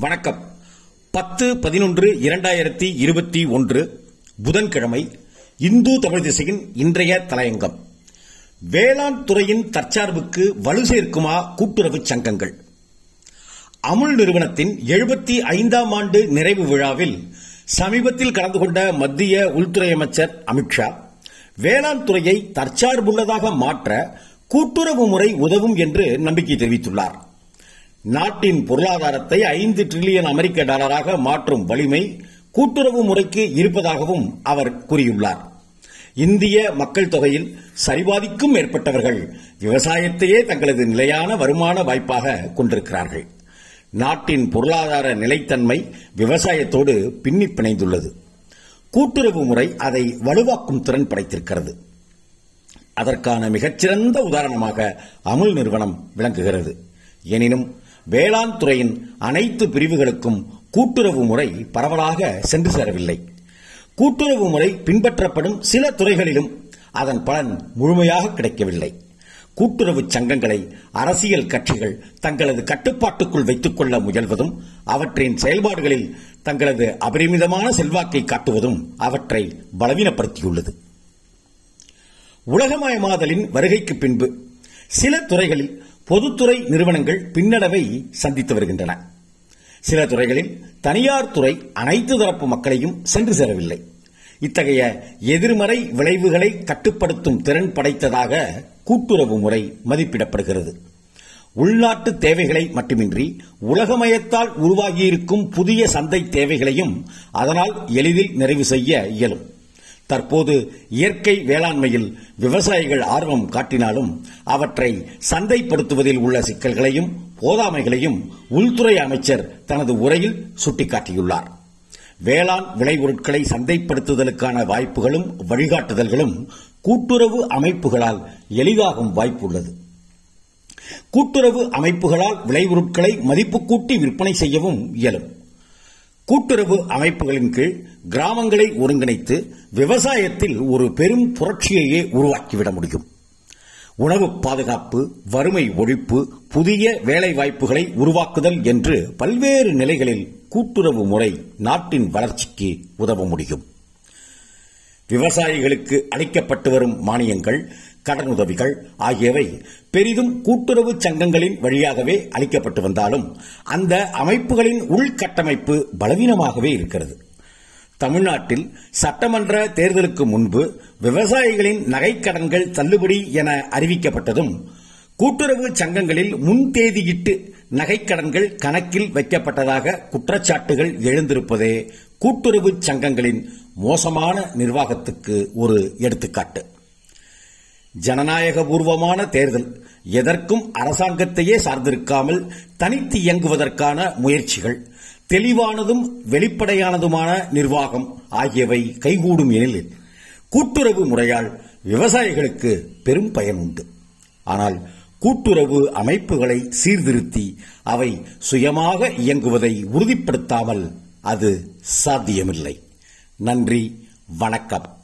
வணக்கம். பத்து பதினொன்று இரண்டாயிரத்தி இருபத்தி ஒன்று புதன்கிழமை இந்து தமிழ் திசையின் இன்றைய தலையங்கம். வேளாண் துறையின் தற்சார்புக்கு வலு சேர்க்குமா கூட்டுறவு சங்கங்கள்? அமுல் நிறுவனத்தின் எழுபத்தி ஐந்தாம் ஆண்டு நிறைவு விழாவில் சமீபத்தில் கலந்து கொண்ட மத்திய உள்துறை அமைச்சர் அமித்ஷா வேளாண் துறையை தற்சார்புள்ளதாக மாற்ற கூட்டுறவு முறை உதவும் என்று நம்பிக்கை தெரிவித்துள்ளார். நாட்டின் பொருளாதாரத்தை ஐந்து டிரில்லியன் அமெரிக்க டாலராக மாற்றும் வலிமை கூட்டுறவு முறைக்கு இருப்பதாகவும் அவர் கூறியுள்ளார். இந்திய மக்கள் தொகையில் சரிபாதிக்கும் மேற்பட்டவர்கள் விவசாயத்தையே தங்களது நிலையான வருமான வாய்ப்பாக கொண்டிருக்கிறார்கள். நாட்டின் பொருளாதார நிலைத்தன்மை விவசாயத்தோடு பின்னி பிணைந்துள்ளது. கூட்டுறவு முறை அதை வலுவாக்கும் திறன் படைத்திருக்கிறது. அதற்கான மிகச்சிறந்த உதாரணமாக அமுல் நிறுவனம் விளங்குகிறது. எனினும் வேளாண் துறையின் அனைத்து பிரிவுகளுக்கும் கூட்டுறவு முறை பரவலாக சென்று சேரவில்லை. கூட்டுறவு முறை பின்பற்றப்படும் சில துறைகளிலும் அதன் பலன் முழுமையாக கிடைக்கவில்லை. கூட்டுறவு சங்கங்களை அரசியல் கட்சிகள் தங்களது கட்டுப்பாட்டுக்குள் வைத்துக் கொள்ள முயல்வதும் அவற்றின் செயல்பாடுகளில் தங்களது அபரிமிதமான செல்வாக்கை காட்டுவதும் அவற்றை பலவீனப்படுத்தியுள்ளது. உலகமயமாதலின் வருகைக்கு பின்பு சில துறைகளில் பொதுத்துறை நிறுவனங்கள் பின்னடைவை சந்தித்து வருகின்றன. சில துறைகளில் தனியார் துறை அனைத்து தரப்பு மக்களையும் சென்று சேரவில்லை. இத்தகைய எதிர்மறை விளைவுகளை கட்டுப்படுத்தும் திறன் படைத்ததாக கூட்டுறவு முறை மதிப்பிடப்படுகிறது. உள்நாட்டு தேவைகளை மட்டுமின்றி உலகமயத்தால் உருவாகியிருக்கும் புதிய சந்தை தேவைகளையும் அதனால் எளிதில் நிறைவு செய்ய இயலும். தற்போது இயற்கை வேளாண்மையில் விவசாயிகள் ஆர்வம் காட்டினாலும் அவற்றை சந்தைப்படுத்துவதில் உள்ள சிக்கல்களையும் போதாமைகளையும் உள்துறை அமைச்சர் தனது உரையில் சுட்டிக்காட்டியுள்ளார். வேளாண் விளைபொருட்களை சந்தைப்படுத்துதலுக்கான வாய்ப்புகளும் வழிகாட்டுதல்களும் கூட்டுறவு அமைப்புகளால் எளிதாகும் வாய்ப்பு உள்ளது கூட்டுறவு அமைப்புகளால் விளைபொருட்களை மதிப்பு கூட்டி விற்பனை செய்யவும் இயலும். கூட்டுறவு அமைப்புகளின் கீழ் கிராமங்களை ஒருங்கிணைத்து விவசாயத்தில் ஒரு பெரும் புரட்சியையே உருவாக்கிவிட முடியும். உணவு பாதுகாப்பு வறுமை ஒழிப்பு புதிய வேலை வாய்ப்புகளை உருவாக்குதல் என்று பல்வேறு நிலைகளில் கூட்டுறவு முறை நாட்டின் வளர்ச்சிக்கு உதவ முடியும். விவசாயிகளுக்கு அளிக்கப்பட்டு வரும் மானியங்கள் கடனுதவிகள் ஆகியவை பெரிதும் கூட்டுறவு சங்கங்களின் வழியாகவே அளிக்கப்பட்டு வந்தாலும் அந்த அமைப்புகளின் உள்கட்டமைப்பு பலவீனமாகவே இருக்கிறது. தமிழ்நாட்டில் சட்டமன்ற தேர்தலுக்கு முன்பு விவசாயிகளின் நகைக்கடன்கள் தள்ளுபடி என அறிவிக்கப்பட்டதும் கூட்டுறவு சங்கங்களில் முன்தேதியிட்டு நகைக்கடன்கள் கணக்கில் வைக்கப்பட்டதாக குற்றச்சாட்டுகள் எழுந்திருப்பதே கூட்டுறவு சங்கங்களின் மோசமான நிர்வாகத்துக்கு ஒரு எடுத்துக்காட்டு. ஜனநாயகபூர்வமான தேர்தல் எதற்கும் அரசாங்கத்தையே சார்ந்திருக்காமல் தனித்து இயங்குவதற்கான முயற்சிகள் தெளிவானதும் வெளிப்படையானதுமான நிர்வாகம் ஆகியவை கைகூடும் எனில் கூட்டுறவு முறையால் விவசாயிகளுக்கு பெரும் பயன் உண்டு. ஆனால் கூட்டுறவு அமைப்புகளை சீர்திருத்தி அவை சுயமாக இயங்குவதை உறுதிப்படுத்தாமல் அது சாத்தியமில்லை. நன்றி வணக்கம்.